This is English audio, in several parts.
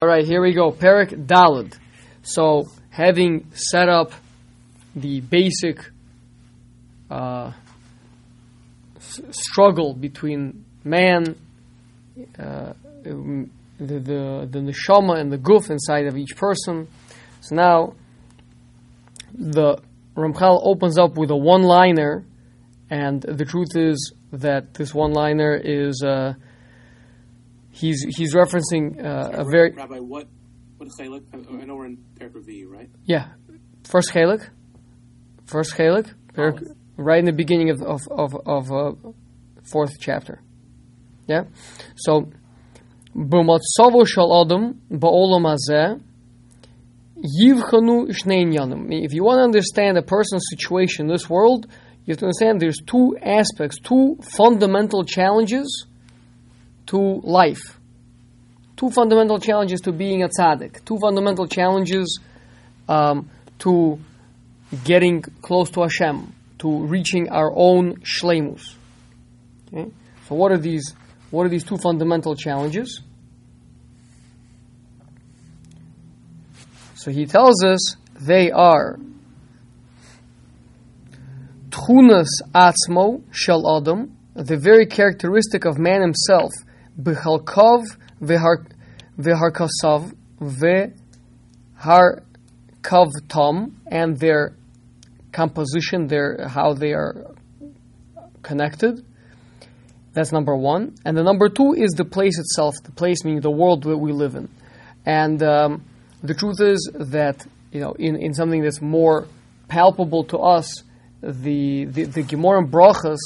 All right, here we go. Perik Dalad. So, having set up the basic uh, s- struggle between man, uh, um, the, the the neshama and the guf inside of each person. So now, the Ramchal opens up with a one-liner, and the truth is that this one-liner is. Uh, he's he's referencing uh, a very Rabbi, what what chalik? I I know we're in Parak V, right? yeah. First chalik? First chalik? Right in the beginning of of of, of uh, fourth chapter. Yeah? So b'matzovo shel adam ba'olam hazeh yivchanu inyanim if you want to understand a person's situation in this world you have to understand there's two aspects two fundamental challenges to life two fundamental challenges to being a tzaddik two fundamental challenges um, to getting close to Hashem, to reaching our own shleimus. Okay? So, what are these? What are these two fundamental challenges? So he tells us they are tchunas atzmo shel adam, the very characteristic of man himself, b'chalkov v'har kavtam and their composition, their how they are connected. That's number one. And the number two is the place itself, the place meaning the world that we live in. And um, the truth is that you know, in, in something that's more palpable to us, the the, the Gemara Brachas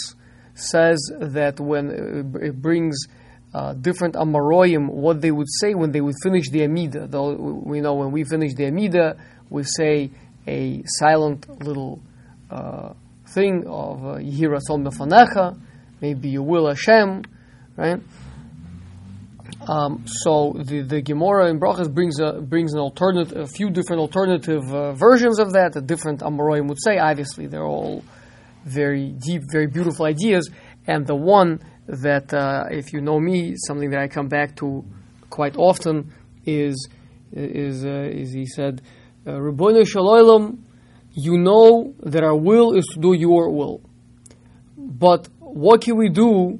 says that when uh, it brings uh, different Amoraim, what they would say when they would finish the Amida. Though we know when we finish the Amida, we say a silent little uh, thing of Yihira Sol Mefanecha, maybe you will Hashem, right? Um, so the, the Gemara in Brachas brings a brings an alternative, a few different alternative uh, versions of that. A different Amoraim would say. Obviously, they're all very deep, very beautiful ideas. And the one that, uh, if you know me, something that I come back to quite often is is uh, is he said, "Rabbeinu Shalom, you know that our will is to do your will, but what can we do?"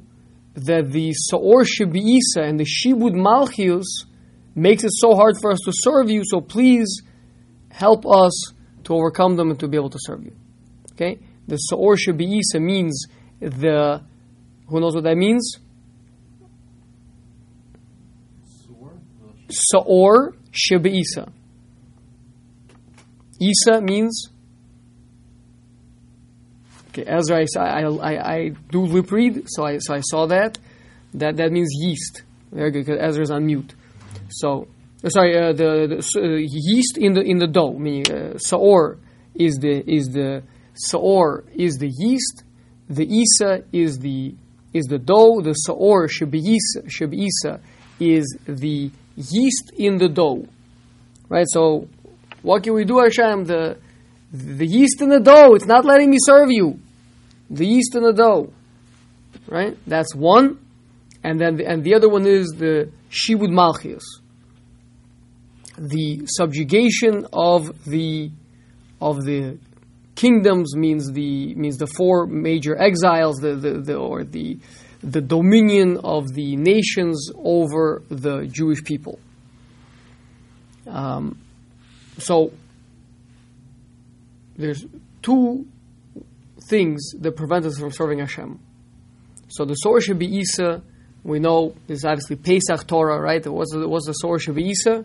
that the Sa'or Shibi'isa and the Shibud Malchius makes it so hard for us to serve you, so please help us to overcome them and to be able to serve you. Okay? The Sa'or Shibi'isa means the, who knows what that means? Sa'or Shibi'isa. Isa means Okay, Ezra, I, I, I, I do lip read, so I, so I saw that. That that means yeast. Very good, because Ezra's on mute. So, uh, sorry, uh, the, the uh, yeast in the in the dough, meaning uh, saor is the is the saor is the yeast. The isa is the is the dough. The saor shabisa shabisa is the yeast in the dough. Right. So, what can we do, Hashem? The the yeast in the dough, it's not letting me serve you. The yeast in the dough. Right? That's one. And then the, and the other one is the Shibud Malchius. The subjugation of the of the kingdoms means the means the four major exiles, the, the, the or the the dominion of the nations over the Jewish people. Um, so there's two things that prevent us from serving Hashem. So the source should be Isa. We know this is obviously Pesach Torah, right? What's what's the source of Isa?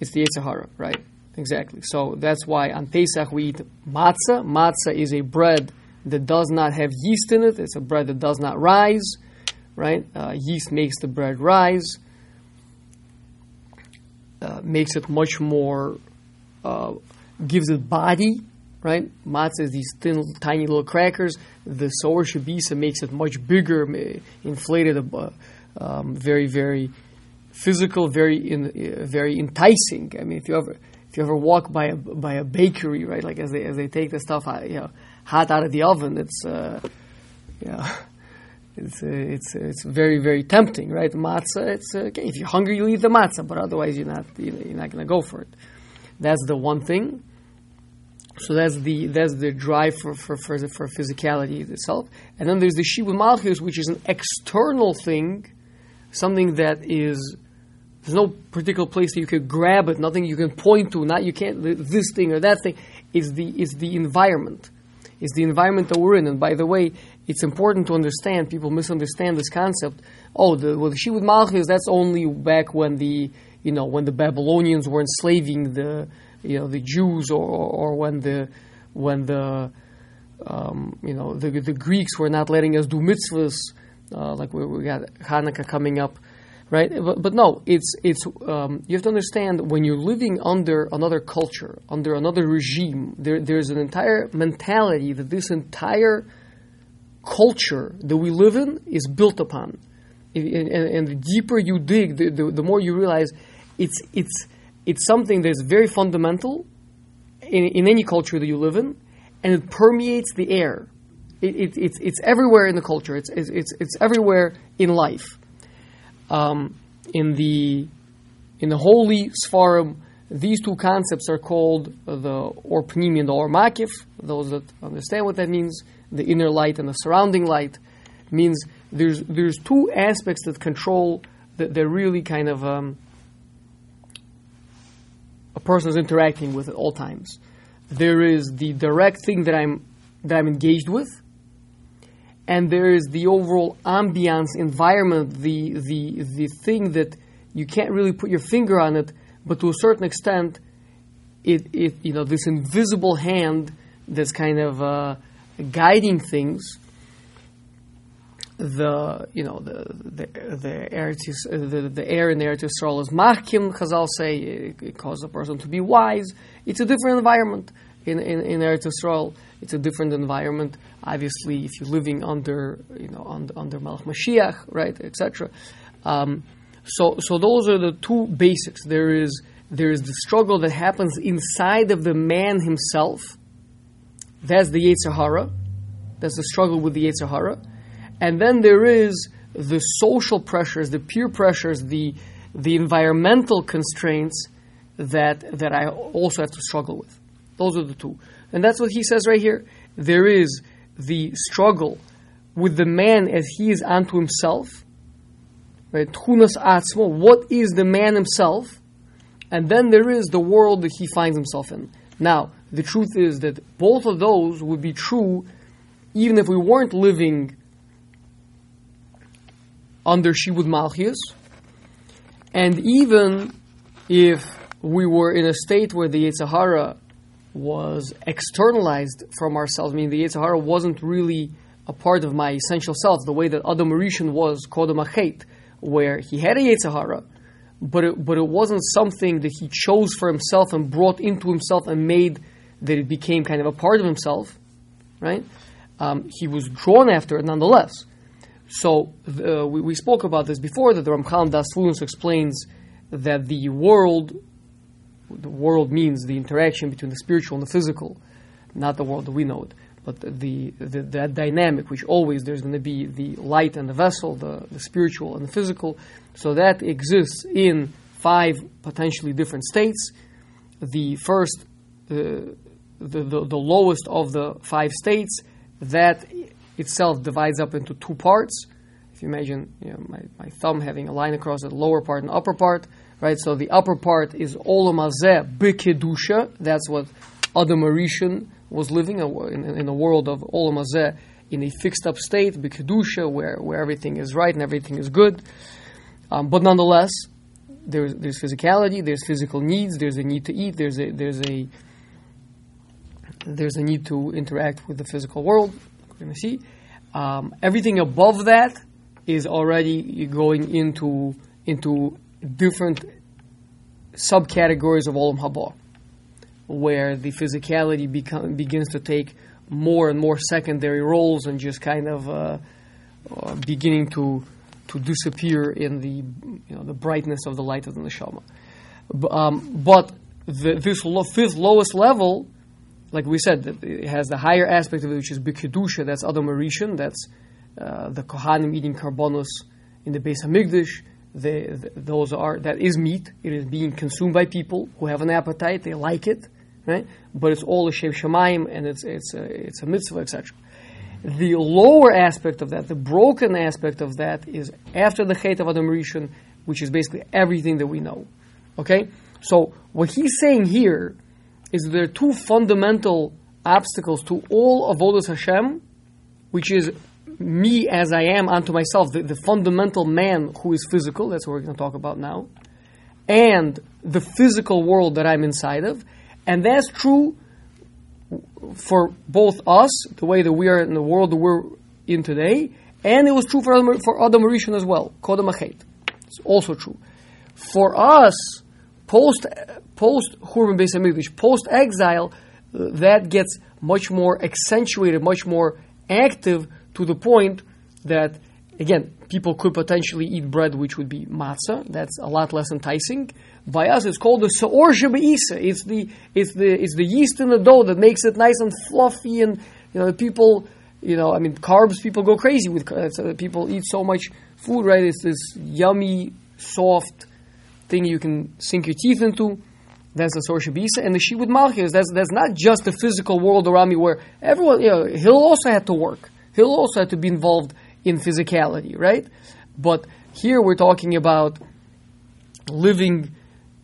It's the Yetzer Hara, right? Exactly. So that's why on Pesach we eat matzah. Matzah is a bread that does not have yeast in it. It's a bread that does not rise, right? Uh, yeast makes the bread rise, uh, makes it much more, uh, gives it body, right? Matzah is these thin, tiny little crackers. The sour shabisa makes it much bigger, inflated, uh, um, very, very physical, very, in, uh, very enticing. I mean, if you ever, if you ever walk by a by a bakery, right? Like as they as they take the stuff, out, you know, hot out of the oven, it's, uh, you know, it's uh, it's it's very very tempting, right? Matzah. It's uh, okay if you're hungry, you eat the matzah, but otherwise you're not you're not to go for it. That's the one thing. So that's the that's the drive for for for, for physicality itself, and then there's the shibud malchus, which is an external thing, something that is there's no particular place that you can grab it, nothing you can point to, not you can't this thing or that thing. Is the is the environment, is the environment that we're in. And by the way, it's important to understand. People misunderstand this concept. Oh, the well, the shibud malchus that's only back when the you know when the Babylonians were enslaving the you know the Jews or, or when the when the um, you know the, the Greeks were not letting us do mitzvahs uh, like we, we got Hanukkah coming up right but, but no it's it's um, you have to understand when you're living under another culture under another regime there, there's an entire mentality that this entire culture that we live in is built upon and, and, the deeper you dig the, the, the more you realize it's it's it's something that's very fundamental in, in any culture that you live in, and it permeates the air. It, it, it's, it's everywhere in the culture. It's, it's, it's everywhere in life. Um, in the in the holy Sfarim, these two concepts are called the Or Pnimi and the Or Makif. Those that understand what that means, the inner light and the surrounding light, means there's there's two aspects that control that they're really kind of um, a person is interacting with at all times. There is the direct thing that I'm that I'm engaged with, and there is the overall ambiance, environment, the the the thing that you can't really put your finger on it, but to a certain extent, it it you know this invisible hand that's kind of uh, guiding things the you know the the the air to, the, the air in the Eretz Yisrael is machkim. Chazal say it, it causes a person to be wise. It's a different environment in in, in Eretz Yisrael. It's a different environment. Obviously, if you're living under you know under, under Malach Mashiach, right, etc. Um, so so those are the two basics. There is there is the struggle that happens inside of the man himself. That's the Yetzer Hara. That's the struggle with the Yetzer Hara and then there is the social pressures, the peer pressures, the the environmental constraints that that I also have to struggle with. Those are the two. And that's what he says right here. There is the struggle with the man as he is unto himself. Right? what is the man himself? And then there is the world that he finds himself in. Now, the truth is that both of those would be true even if we weren't living under Shibud Malchus. And even if we were in a state where the Yetzer Hara was externalized from ourselves, meaning the Yetzer Hara wasn't really a part of my essential self, the way that Adam Rishon was Kodem Achet, where he had a Yetzer Hara, but it, but it wasn't something that he chose for himself and brought into himself and made that it became kind of a part of himself, right? Um, he was drawn after it nonetheless. So uh, we, we, spoke about this before that the Ramchal Das explains that the world, the world means the interaction between the spiritual and the physical, not the world that we know it, but the, the that dynamic which always there's going to be the light and the vessel, the, the spiritual and the physical. So that exists in five potentially different states. The first, uh, the, the the lowest of the five states, that itself divides up into two parts. If you imagine you know, my, my thumb having a line across the lower part and upper part, right? So the upper part is Olam Hazeh B'Kedusha. That's what Adam Rishon was living in, in, in a world of Olam Hazeh in a fixed up state, B'Kedusha, where, where everything is right and everything is good. Um, but nonetheless, there's, there's physicality, there's physical needs, there's a need to eat, there's a, there's a there's a need to interact with the physical world, we're going to see. Um, everything above that is already going into into different subcategories of Olam Haba, where the physicality become, begins to take more and more secondary roles and just kind of uh, uh, beginning to to disappear in the you know the brightness of the light of the neshama. Um, but the, this lo- fifth lowest level like we said, it has the higher aspect of it, which is B'Kedusha, that's Adam Rishon, that's uh, the Kohanim eating karbonos in the Beis Hamikdash. They, th- those are that is meat. It is being consumed by people who have an appetite. They like it, right? But it's all a shem shemaim, and it's it's a, it's a mitzvah, etc. The lower aspect of that, the broken aspect of that, is after the Chet of Adam Rishon, which is basically everything that we know. Okay, so what he's saying here is there are two fundamental obstacles to all avodas Hashem, which is me as I am unto myself, the, the fundamental man who is physical. That's what we're going to talk about now, and the physical world that I'm inside of, and that's true for both us, the way that we are in the world that we're in today, and it was true for for Adam Rishon as well. Kodam Achet. It's also true. For us, post post Hurban Beis Hamikdash, post exile, uh, that gets much more accentuated, much more active to the point that again people could potentially eat bread which would be matzah. That's a lot less enticing. By us, it's called the saor. It's the it's the it's the yeast in the dough that makes it nice and fluffy, and you know people. You know, I mean, carbs. People go crazy with. Uh, people eat so much food, right? It's this yummy, soft thing you can sink your teeth into. That's the source of. And the Shibud Malchus, that's, that's not just the physical world around me where everyone, you know, he'll also had to work. He'll also have to be involved in physicality, right? But here we're talking about living,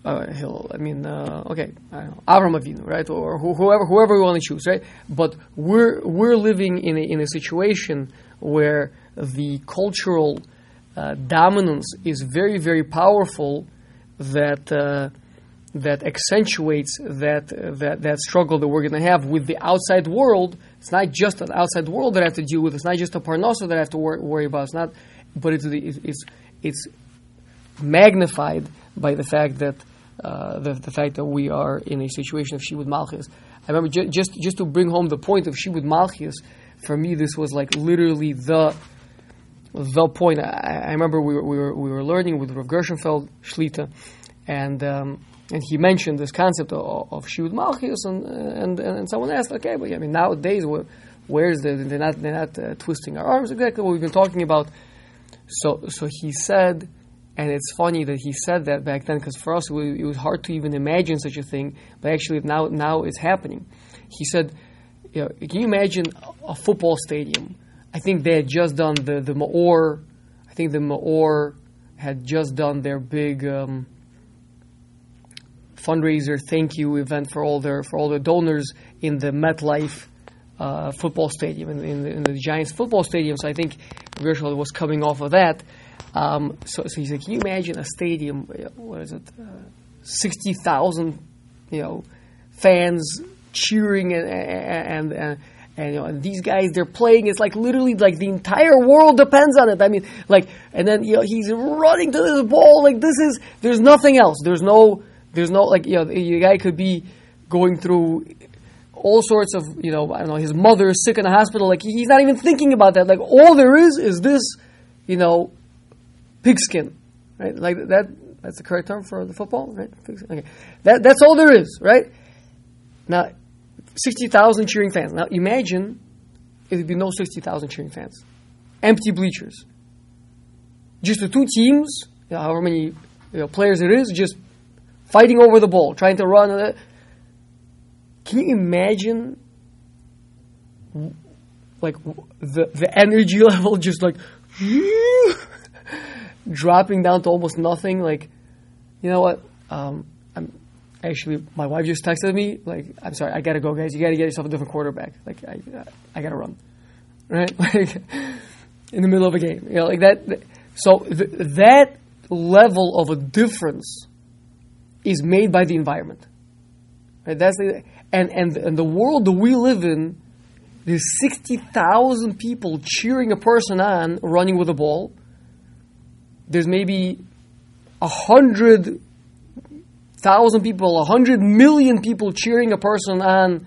uh, he'll, I mean, uh, okay, I know, Avram Avinu, right? Or wh- whoever, whoever we want to choose, right? But we're, we're living in a, in a situation where the cultural uh, dominance is very, very powerful that uh, that accentuates that that that struggle that we're going to have with the outside world. It's not just an outside world that I have to deal with. It's not just a parnasa that I have to wor- worry about. It's not, but it's it's it's magnified by the fact that uh, the, the fact that we are in a situation of shibud malchus. I remember ju- just just to bring home the point of shibud malchus. For me, this was like literally the the point. I, I remember we were, we were we were learning with Rav Gershenfeld Shlita, and um, and he mentioned this concept of, of Malchus, and, and and someone asked, okay, but I mean nowadays, where, where's the they're not they're not uh, twisting our arms exactly what we've been talking about. So so he said, and it's funny that he said that back then because for us it was, it was hard to even imagine such a thing, but actually now now it's happening. He said, you know, can you imagine a football stadium? I think they had just done the the Maor. I think the Maor had just done their big. Um, fundraiser thank you event for all their for all the donors in the MetLife uh, football stadium in, in, the, in, the, Giants football stadium. So I think Gershel was coming off of that. Um, so, so he said, can you imagine a stadium? What is it? Uh, Sixty thousand, you know, fans cheering and and. and and, you know, and these guys, they're playing. It's like literally like the entire world depends on it. I mean, like, and then you know he's running to this ball. Like this is there's nothing else. There's no there's no like you know the guy could be going through all sorts of you know I don't know his mother is sick in the hospital like he's not even thinking about that. Like all there is is this you know pigskin right? Like that that's the correct term for the football right? Okay. That that's all there is right? Now sixty thousand cheering fans. Now imagine it would be no sixty thousand cheering fans. Empty bleachers. Just the two teams you know, however many you know, players it is just fighting over the ball, trying to run. Can you imagine, like the the energy level just like dropping down to almost nothing? Like, you know what? Um, I'm actually my wife just texted me like, I'm sorry, I gotta go, guys. You gotta get yourself a different quarterback. Like, I I gotta run, right? Like in the middle of a game, you know, like that. So th- that level of a difference is made by the environment. Right? That's the, and, and, and the world that we live in, there's 60,000 people cheering a person on running with a ball. There's maybe a hundred thousand people, a hundred million people cheering a person on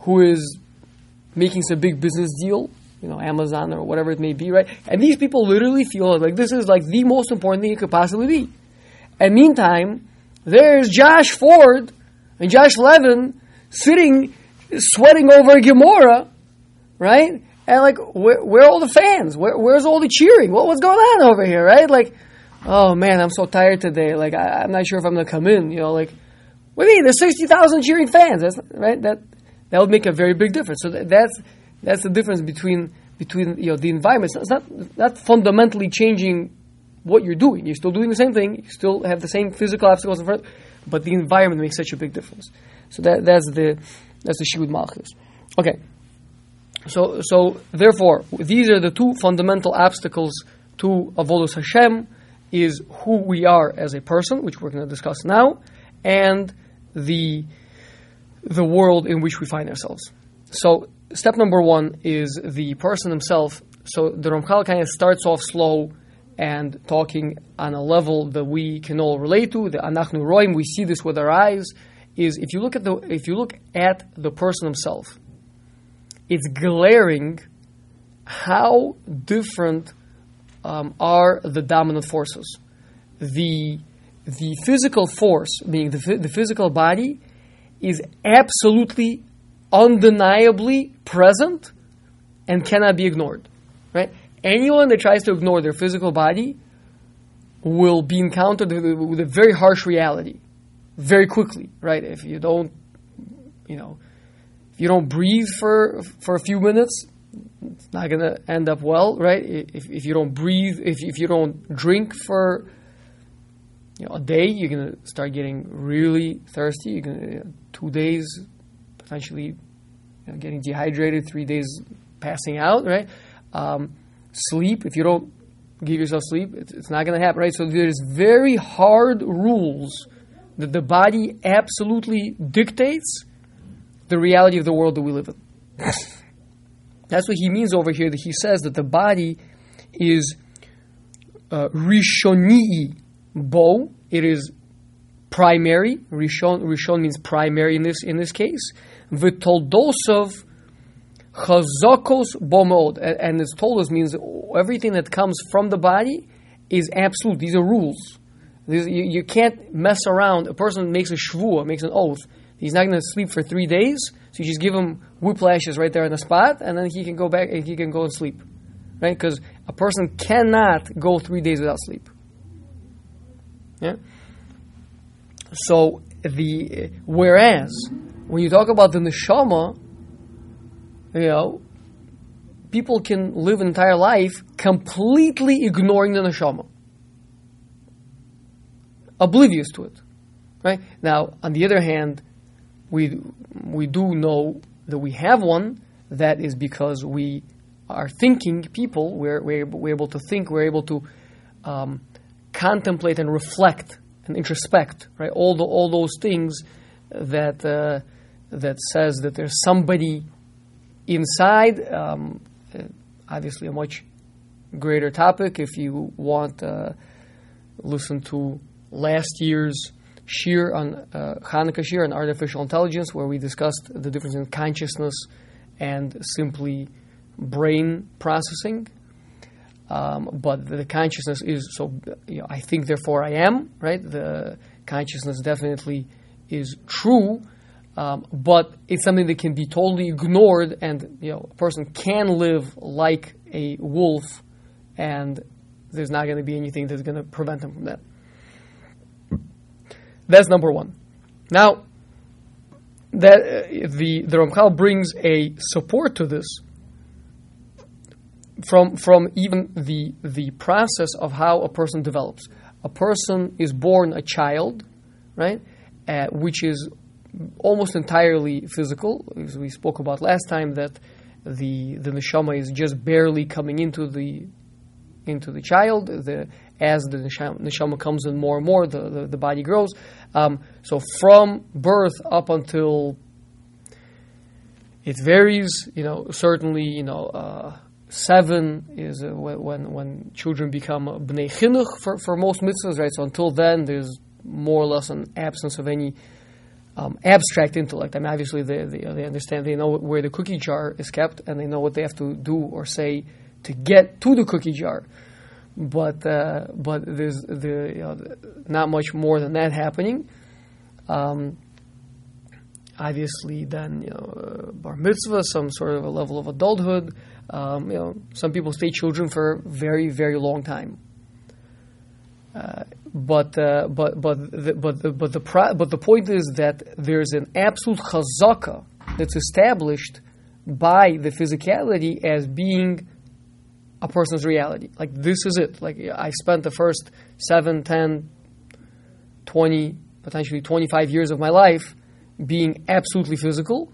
who is making some big business deal, you know, Amazon or whatever it may be, right? And these people literally feel like this is like the most important thing it could possibly be. And meantime, there's Josh Ford and Josh Levin sitting, sweating over Gemara, right? and like where, where are all the fans? Where, where's all the cheering? What, what's going on over here, right? Like, oh man, I'm so tired today. Like I, am not sure if I'm gonna come in. You know, like what do you mean? There's sixty thousand cheering fans. That's right. That that would make a very big difference. So that, that's that's the difference between between you know the environment. It's not not fundamentally changing what you're doing. You're still doing the same thing. You still have the same physical obstacles in front, but the environment makes such a big difference. So that that's the that's the Shivud Malchus. Okay. So so therefore these are the two fundamental obstacles to Avodos Hashem is who we are as a person, which we're going to discuss now, and the the world in which we find ourselves. So step number one is the person himself. So the Ramchal kind of starts off slow and talking on a level that we can all relate to. The Anachnu Roim, we see this with our eyes. Is if you look at the if you look at the person himself, it's glaring how different um, are the dominant forces. The the physical force, meaning the, the physical body, is absolutely, undeniably present and cannot be ignored. Right? Anyone that tries to ignore their physical body will be encountered with a very harsh reality very quickly. Right? If you don't, you know, if you don't breathe for for a few minutes, it's not going to end up well, right? If, if you don't breathe, if, if you don't drink for you know, a day, you're going to start getting really thirsty. You're going to, you know, two days, potentially you know, getting dehydrated, three days passing out, right? Um, sleep, if you don't give yourself sleep, it's, it's not going to happen, right? So there's very hard rules that the body absolutely dictates the reality of the world that we live in. That's what he means over here, that he says that the body is uh, rishonii bo, it is primary. Rishon, rishon means primary in this in this case. V'toldosov chazakos bomod, and this toldos means everything that comes from the body is absolute. These are rules. These, you, you, can't mess around. A person makes a shvuah, makes an oath. He's not going to sleep for three days. So you just give him whiplashes right there on the spot, and then he can go back and he can go and sleep. Right? Because a person cannot go three days without sleep. Yeah? So the whereas when you talk about the neshama, you know, people can live an entire life completely ignoring the neshama, oblivious to it. Right now, on the other hand, we we do know that we have one. That is because we are thinking people. We're we're, we're able to think. We're able to um, contemplate and reflect and introspect. Right, all the all those things that uh, that says that there's somebody inside. Um, obviously, a much greater topic. If you want, uh, listen to last year's Shir on uh, Hanukkah Shir on artificial intelligence, where we discussed the difference in consciousness and simply brain processing. Um, but the consciousness is so. You know, I think, therefore, I am right. The consciousness definitely is true, um, but it's something that can be totally ignored, and you know, a person can live like a wolf, and there's not going to be anything that's going to prevent them from that. That's number one. Now, that uh, the the Ramchal brings a support to this from from even the the process of how a person develops. A person is born a child, right, uh, which is almost entirely physical. As we spoke about last time, that the the neshama is just barely coming into the into the child. The as the neshama comes in more and more, the, the, the body grows. Um, so from birth up until it varies, you know, certainly, you know, uh, seven is uh, when when children become bnei chinuch for, for most mitzvahs, right? So until then, there's more or less an absence of any um, abstract intellect. I mean, obviously they, they, they understand, they know where the cookie jar is kept, and they know what they have to do or say to get to the cookie jar but uh, but there's the, you know, not much more than that happening. Um, obviously, then you know, uh, bar mitzvah, some sort of a level of adulthood, Um, you know, some people stay children for a very, very long time. Uh, but uh, but but the, but the, but the pro- but the point is that there's an absolute chazaka that's established by the physicality as being a person's reality. Like this is it. Like I spent the first 7, 10, 20, potentially 25 years of my life being absolutely physical.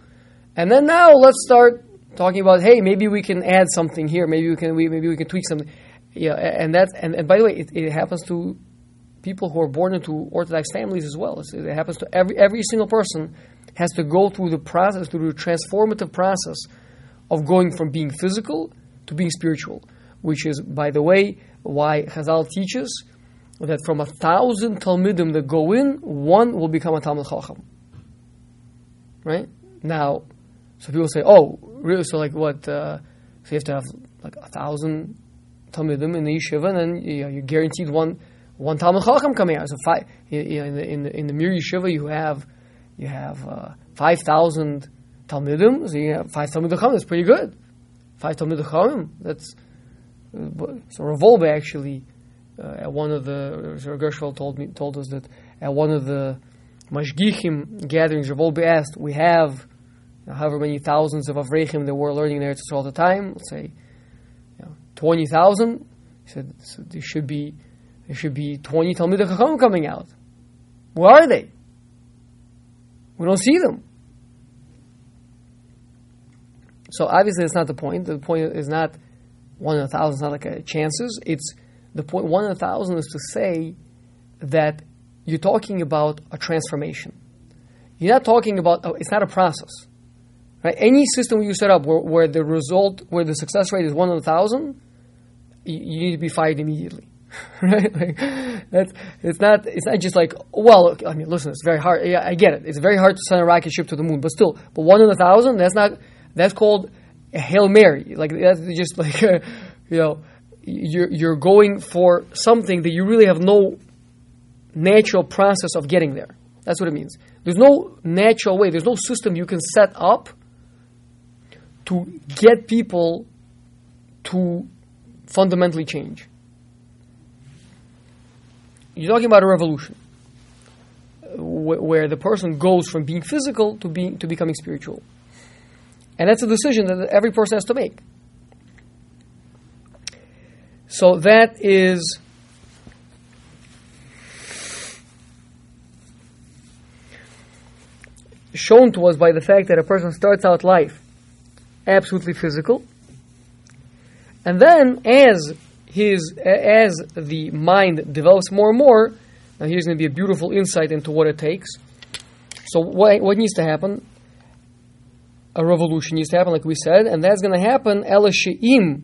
And then now let's start talking about hey, maybe we can add something here. Maybe we can we, maybe we can tweak something. Yeah, and that and, and by the way, it, it happens to people who are born into Orthodox families as well. It happens to every every single person has to go through the process, through the transformative process of going from being physical to being spiritual, which is, by the way, why Chazal teaches that from a thousand Talmidim that go in, one will become a Talmid Chacham. Right? Now, so people say, oh, really? So, like, what? Uh, so you have to have like a thousand Talmidim in the yeshiva, and then you know, you're guaranteed one one Talmid Chacham coming out. So, five, in the in the, in the Mir yeshiva, you have you have uh, five thousand Talmidim. So you have five Talmid Chacham. That's pretty good. Five Talmid Chacham. That's uh, so Revolve actually uh, at one of the Gershwell told me told us that at one of the Mashgichim gatherings, Revolve asked, we have however many thousands of Avrechim that were learning there all the time, let's say you know, 20,000, he said so there should be there should be 20 Talmid Chacham coming out. Where are they? We don't see them. So obviously that's not the point. The point is not one in a thousand, it's not like a chances. It's the point one in a thousand is to say that you're talking about a transformation. You're not talking about, oh, it's not a process. Right? Any system you set up where, where the result, where the success rate is one in a thousand, you, you need to be fired immediately. right? Like, that's it's not it's not just like well I mean listen it's very hard yeah I get it. It's very hard to send a rocket ship to the moon but still but one in a thousand that's not that's called a hail mary. Like that's just like uh, you know you're you're going for something that you really have no natural process of getting there. That's what it means. There's no natural way there's no system you can set up to get people to fundamentally change you're talking about a revolution where the person goes from being physical to being to becoming spiritual, and that's a decision that every person has to make. So that is shown to us by the fact that a person starts out life absolutely physical, and then as his as the mind develops more and more, now here's going to be a beautiful insight into what it takes. So what, what needs to happen? A revolution needs to happen, like we said, and that's going to happen. Elasheim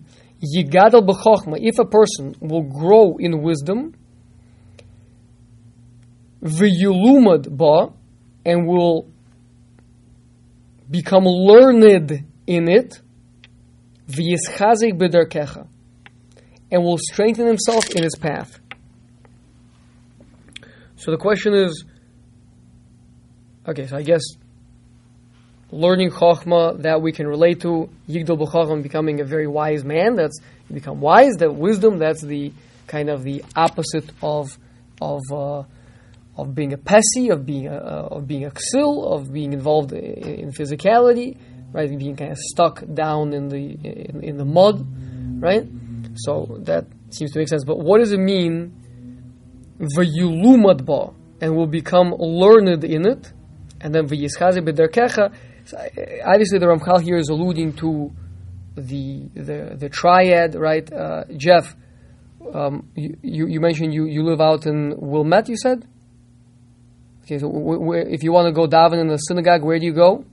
yigadal b'chochma. If a person will grow in wisdom, v'yulumad ba, and will become learned in it, v'yischazik b'derkecha and will strengthen himself in his path. So the question is okay, so I guess learning Chokhmah that we can relate to, Yigdal B'Chokhmah becoming a very wise man, that's you become wise, that wisdom, that's the kind of the opposite of of uh, of being a pesi, of being a, of being a ksil, of being involved in, in physicality, right? Being kind of stuck down in the in, in the mud, right? So that seems to make sense. But what does it mean, v'yulumad and will become learned in it, and then v'yischaze b'derkecha. So obviously, the Ramchal here is alluding to the the, the triad, right? Uh, Jeff, um, you, you mentioned you, you live out in Wilmette, you said? Okay, so w- w- if you want to go daven in the synagogue, where do you go?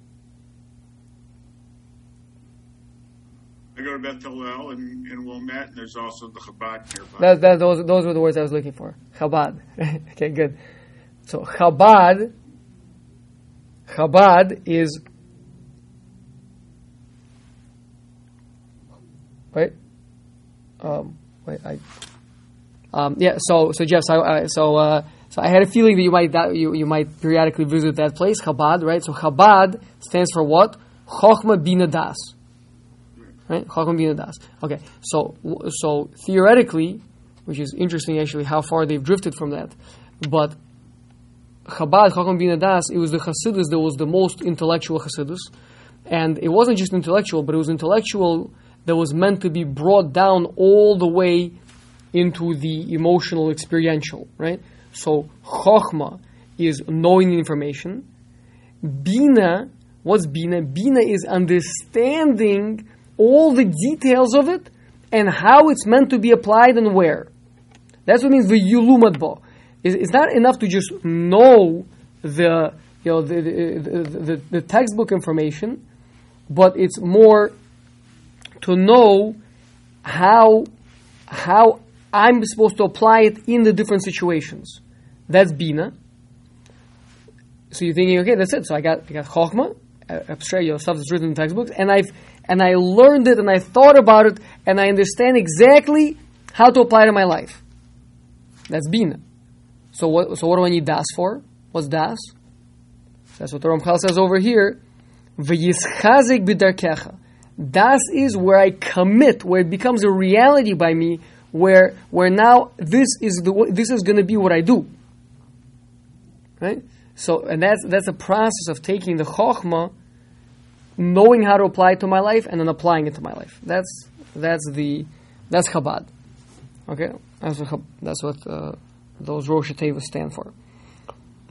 And, and Wilmette, and there's also the Chabad nearby. That, that, those, those were the words I was looking for. Chabad. okay, good. So Chabad, Chabad is wait, um, wait, I, um, yeah. So, so Jeff, so, uh, so, uh, so I had a feeling that you might that you you might periodically visit that place, Chabad, right? So Chabad stands for what? Chochma Bina Das right? Okay, so so theoretically, which is interesting actually, how far they've drifted from that, but Chabad Chacham Bina Das, it was the Hasidus that was the most intellectual Hasidus, and it wasn't just intellectual, but it was intellectual that was meant to be brought down all the way into the emotional experiential, right? So Chochma is knowing information. Bina, what's Bina? Bina is understanding all the details of it and how it's meant to be applied and where. That's what means the yulumadbo. It's not enough to just know the you know the, the, the, the textbook information, but it's more to know how how I'm supposed to apply it in the different situations. That's bina. So you're thinking, okay, that's it. So I got I got chokhmah, abstract you know, stuff that's written in textbooks, and I've and I learned it and I thought about it and I understand exactly how to apply it in my life. That's bina. So what so what do I need das for? What's das? That's what the Ramchal says over here. V'yischazik b'darkecha. Das is where I commit, where it becomes a reality by me, where where now this is the this is going to be what I do. Right. So and that's that's a process of taking the chokhmah, knowing how to apply it to my life, and then applying it to my life. That's that's the that's Chabad. Okay, that's what that's what uh, those Rosh Teva stand for.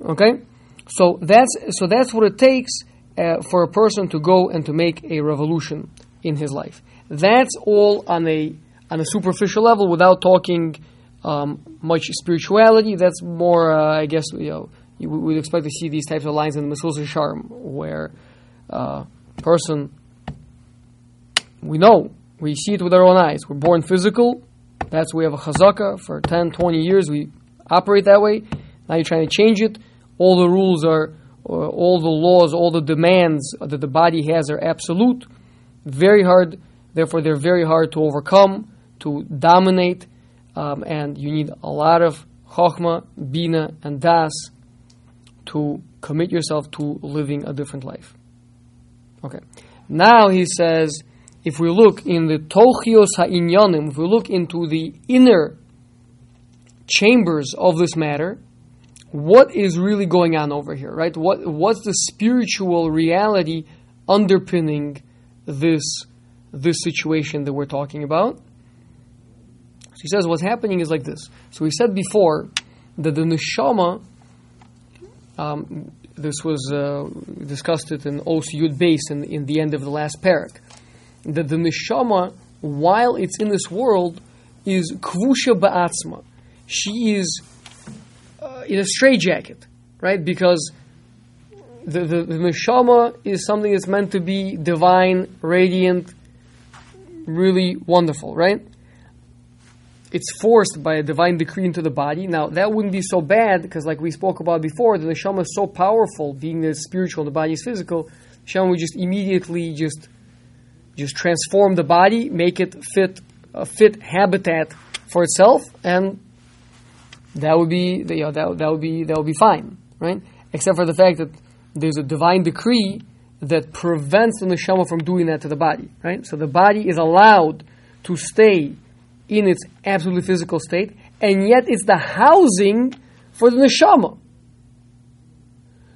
Okay, so that's so that's what it takes uh, for a person to go and to make a revolution in his life. That's all on a on a superficial level without talking um, much spirituality. That's more, uh, I guess, you know, you would expect to see these types of lines in the Mesillas Yesharim, where uh, person, we know, we see it with our own eyes. We're born physical. That's we have a chazaka for 10, 20 years. We operate that way. Now you're trying to change it. All the rules are, all the laws, all the demands that the body has are absolute. Very hard. Therefore, they're very hard to overcome to dominate, um, and you need a lot of chokhmah, bina, and das to commit yourself to living a different life. Okay. Now he says, if we look in the tochios ha'inyanim, if we look into the inner chambers of this matter, what is really going on over here, right? What what's the spiritual reality underpinning this this situation that we're talking about? So he says what's happening is like this. So we said before that the neshama, um, this was uh, discussed it in Os Yud Beis in, in the end of the last parak, that the neshama, while it's in this world, is kvusha ba'atzma. She is uh, in a straitjacket, right? Because the, the, the neshama is something that's meant to be divine, radiant, really wonderful, right? It's forced by a divine decree into the body. Now, that wouldn't be so bad because, like we spoke about before, the neshama is so powerful, being that it's spiritual, and the body is physical. Neshama would just immediately just just transform the body, make it fit a fit habitat for itself, and that would be you know, that, that would be that would be fine, right? Except for the fact that there's a divine decree that prevents the neshama from doing that to the body, right? So the body is allowed to stay in its absolutely physical state, and yet it's the housing for the neshama.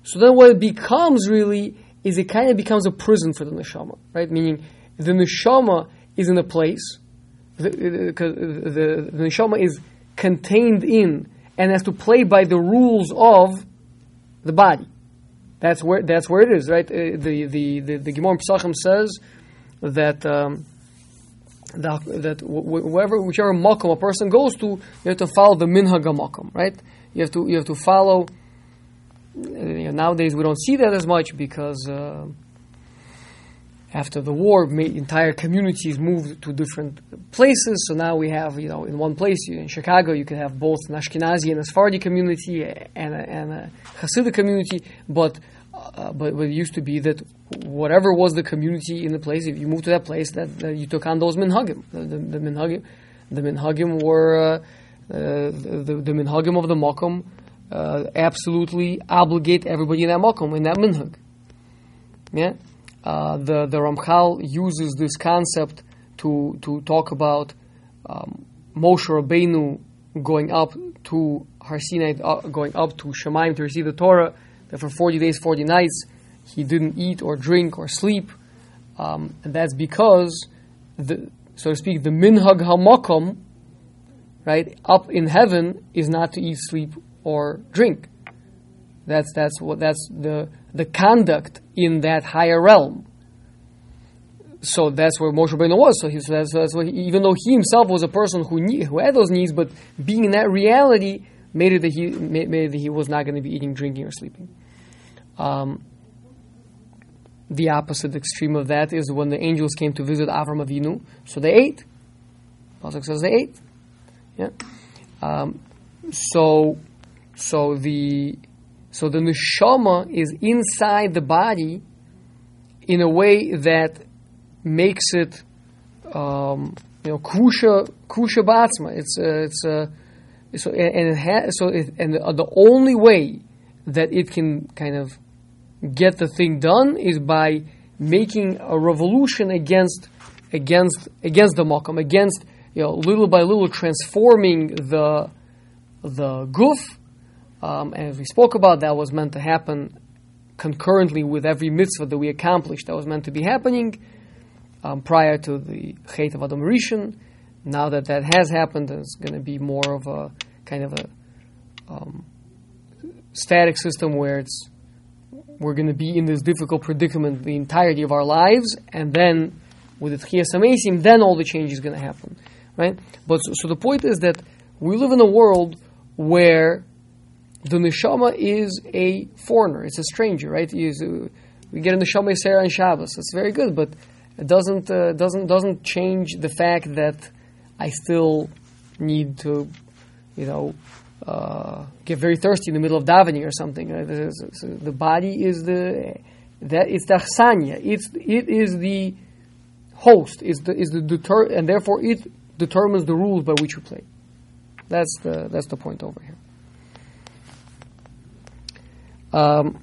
So then what it becomes really is it kind of becomes a prison for the neshama, right? Meaning the neshama is in a place, the, the, the, the neshama is contained in and has to play by the rules of the body. That's where that's where it is, right? Uh, the the the, the Gemara Pesachim says that um, that, wherever, whichever makom a person goes to, you have to follow the minhag makom, right? You have to you have to follow. You know, nowadays we don't see that as much because uh, after the war, entire communities moved to different places. So now we have, you know, in one place in Chicago, you can have both an Ashkenazi and a Sephardi community and a, and a Hasidic community, but uh, but, but, it used to be that whatever was the community in the place, if you moved to that place, that, that you took on those minhagim. The, the, the minhagim, the minhagim were uh, uh, the, the minhagim of the makom. Uh, absolutely obligate everybody in that makom in that minhag. Yeah, the the Ramchal uses this concept to to talk about um, Moshe Rabbeinu going up to Har Sinai, uh, going up to Shemaim to receive the Torah, that for 40 days, 40 nights, he didn't eat or drink or sleep. Um, and that's because, the, so to speak, the minhag hamakom, right, up in heaven is not to eat, sleep, or drink. That's, that's, what, that's the, the conduct in that higher realm. So that's where Moshe Rabbeinu was. So, he, so that's, that's he, even though he himself was a person who who had those needs, but being in that reality made it that he made, made it that he was not going to be eating, drinking, or sleeping. Um, the opposite extreme of that is when the angels came to visit Avram Avinu, so they ate. Pasuk says they ate. Yeah. Um, so, so the so the neshama is inside the body in a way that makes it, um, you know, kusha kusha batzma. It's uh, it's uh, so and it ha- so it, and the only way that it can kind of get the thing done is by making a revolution against against against the makam, against you know little by little transforming the the guf. Um, and as we spoke about, that was meant to happen concurrently with every mitzvah that we accomplished. That was meant to be happening um, prior to the Chet of Adam Rishon. Now that that has happened, it's going to be more of a kind of a um, static system where it's we're going to be in this difficult predicament the entirety of our lives, and then with the Tchias Hameisim, then all the change is going to happen, right? But so, so, the point is that we live in a world where the neshama is a foreigner, it's a stranger, right? We get a neshama yeseira and Shabbos, it's very good, but it doesn't uh, doesn't doesn't change the fact that I still need to, you know, uh, get very thirsty in the middle of davening or something. Uh, the, body is the that it's the chsanya. It's it is the host. Is the is the deter and therefore it determines the rules by which you play. That's the that's the point over here. Um,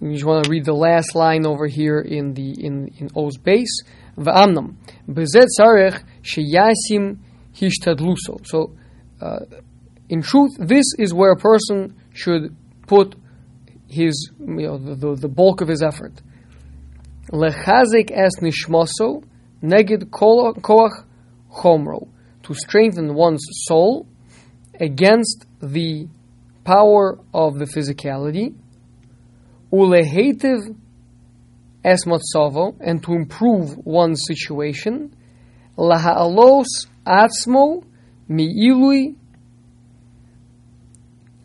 you just want to read the last line over here in the in in O's base. V'amnam bezet tzarech sheyasim hishtadluso. So, uh, in truth, this is where a person should put his you know the, the, the bulk of his effort. Lechazik es nishmaso neged koach chomro to strengthen one's soul against the power of the physicality ulehetiv es matzavo, and to improve one's situation, laha'alos atzmo mi'ilui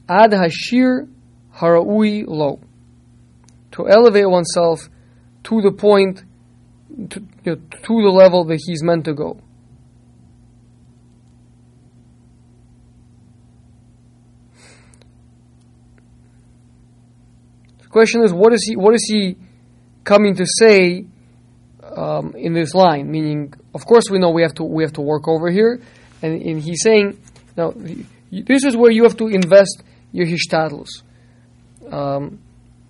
ad hashir haraui lo. To elevate oneself to the point, to, you know, to the level that he's meant to go. The question is, what is he? What is he coming to say um, in this line? Meaning, of course, we know we have to we have to work over here, and, and he's saying, now this is where you have to invest your hishtadlus. Um,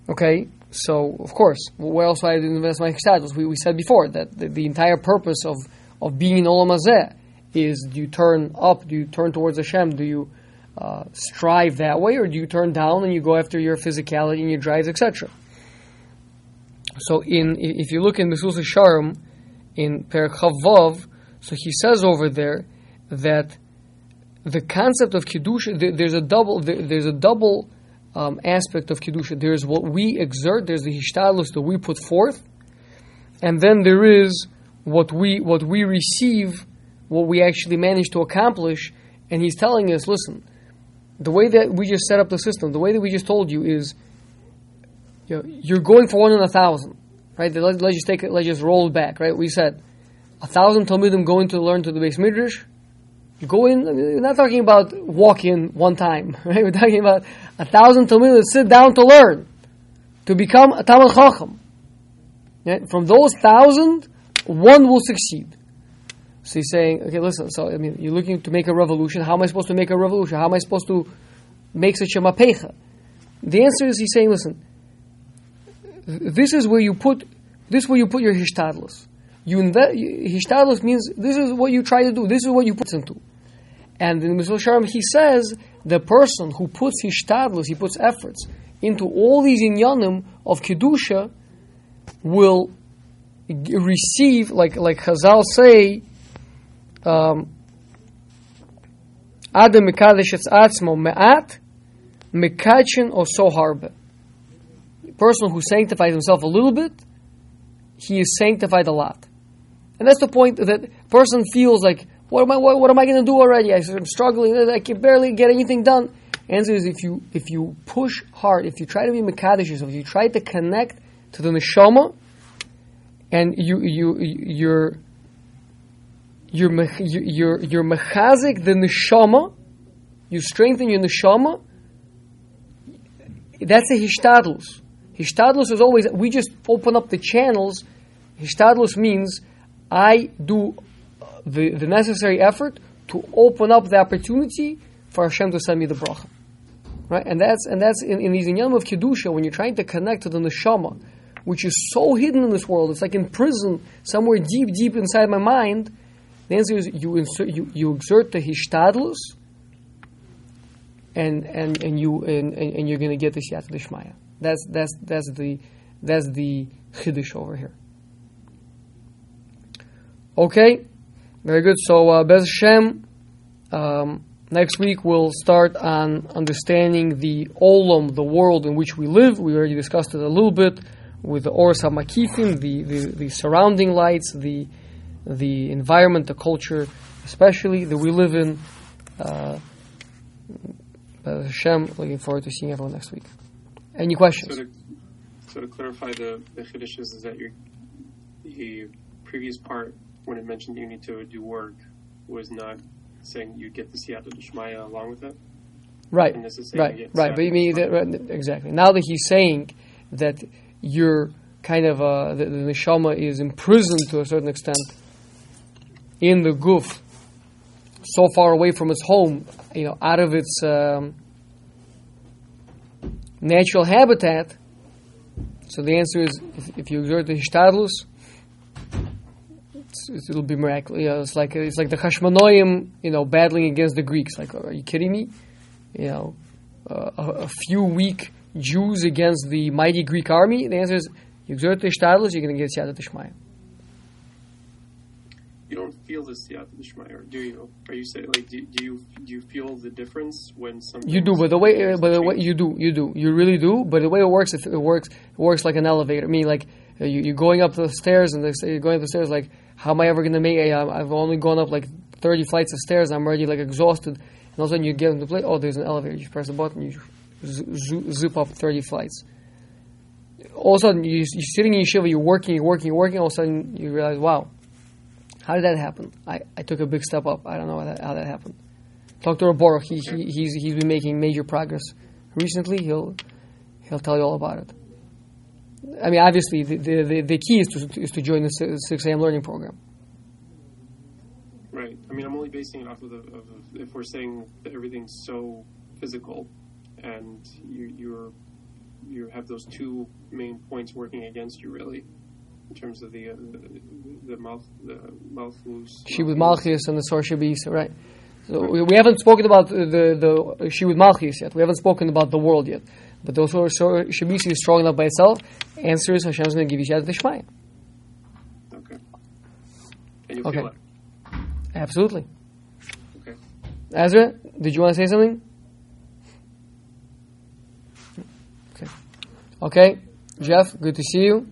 okay, so of course, where else I invest my hishtadlus? We, we said before that the, the, entire purpose of of being in olam hazeh is: do you turn up? Do you turn towards Hashem? Do you uh, strive that way, or do you turn down and you go after your physicality and your drives, etc.? So, in if you look in Mesilas Yesharim in Perek Chaf Vav, so he says over there that the concept of kedusha there's a double there's a double um, aspect of kedusha. There's what we exert, there's the hishtadlus that we put forth, and then there is what we what we receive, what we actually manage to accomplish. And he's telling us, listen, the way that we just set up the system, the way that we just told you is, you know, you're going for one in a thousand, right? Let, us just take it, let's just roll back, right? We said a thousand talmidim going to learn to the beis midrash. Go in. we're not talking about walking one time, right? We're talking about a thousand talmidim sit down to learn, to become a Talmid Chacham. From those thousand, one will succeed. So he's saying, okay, listen, so I mean, you're looking to make a revolution. How am I supposed to make a revolution? How am I supposed to make such a mapecha? The answer is he's saying, listen, this is where you put this is where you put your hishtadlus. You hishtadlus means this is what you try to do. This is what you put into. And in Mesilas Yesharim, he says the person who puts hishtadlus, he puts efforts into all these inyanim of kedusha, will receive, like like Chazal say, um, Adam mekadesh etz atzmo me'at, mekadshin oso harbe. Person who sanctifies himself a little bit, he is sanctified a lot. And that's the point that person feels like, what am I, what, what am I going to do already? I'm struggling, I can barely get anything done. Answer is if you, if you push hard, if you try to be Mekadesh yourself, if you try to connect to the Neshama, and you, you, you're, you're, you- you're, you're mechazik the Neshama, you strengthen your Neshama, that's a hishtadlus. Hishtadlus is always, we just open up the channels. Hishtadlus means I do uh, the, the necessary effort to open up the opportunity for Hashem to send me the bracha. Right? And that's, and that's in, in these inyanim of Kedusha, when you're trying to connect to the neshama, which is so hidden in this world, it's like in prison, somewhere deep, deep inside my mind, the answer is you, insert, you, you exert the hishtadlus, and, and, and, you, and, and, you're going to get the siyata d'shmaya. That's, that's, that's the, that's the chiddush over here. Okay, very good. So, uh, Bez Hashem, um, next week we'll start on understanding the olam, the world in which we live. We already discussed it a little bit with the Oros HaMakifim, the, the, the surrounding lights, the, the environment, the culture, especially that we live in. Uh, Hashem, looking forward to seeing everyone next week. Any questions? So to, so to clarify the the chiddush is that your the previous part when it mentioned you need to do work was not saying you get the siyata d'shmaya along with it. Right, And this is right, right. But you mean that, right, exactly. Now that he's saying that you're kind of uh, the, the neshama is imprisoned to a certain extent in the guf, so far away from its home, you know, out of its um, natural habitat. So the answer is, if, if you exert the hishtadlus, it'll be miraculous. You know, it's like it's like the Hashmonoim, you know, battling against the Greeks. Like, are you kidding me? You know, uh, a, a few weak Jews against the mighty Greek army. The answer is, you exert the hishtadlus, you're going to get siyata d'shmaya. Feel the siyata d'shmaya, do you? Are you saying like do, do you do you feel the difference when something? You do, but the way, but the way you do, you do, you really do. But the way it works, it, it works, it works like an elevator. I mean, like uh, you, you're going up the stairs, and they you're going up the stairs. Like, how am I ever going to make? it? I'm- I've only gone up like 30 flights of stairs. I'm already like exhausted. And all of a sudden, you get into place. Oh, there's an elevator. You press a button, you z- z- zip up 30 flights. All of a sudden, you, you're sitting in yeshiva, you're working, you're working, you're working. All of a sudden, you realize, wow, how did that happen? I, I took a big step up. I don't know how that, how that happened. Talk to Baruch. He, he, he's, he's been making major progress recently. He'll he'll tell you all about it. I mean, obviously, the, the, the, the key is to, is to join the 6 a.m. learning program. Right. I mean, I'm only basing it off of, the, of if we're saying that everything's so physical, and you you're you have those two main points working against you, really, in terms of the uh, the, the mouth the mouth loose. Shibud Malchus and the Sor Shabis, right? So we, we haven't spoken about the, the shibud Malchus yet. We haven't spoken about the world yet. But those Sor Sor Shabisi is strong enough by itself. Answer is Hashem's going to give you siyata d'shmaya. Okay. And you Okay. Absolutely. Okay. Ezra, did you want to say something? Okay. Okay. Jeff, good to see you.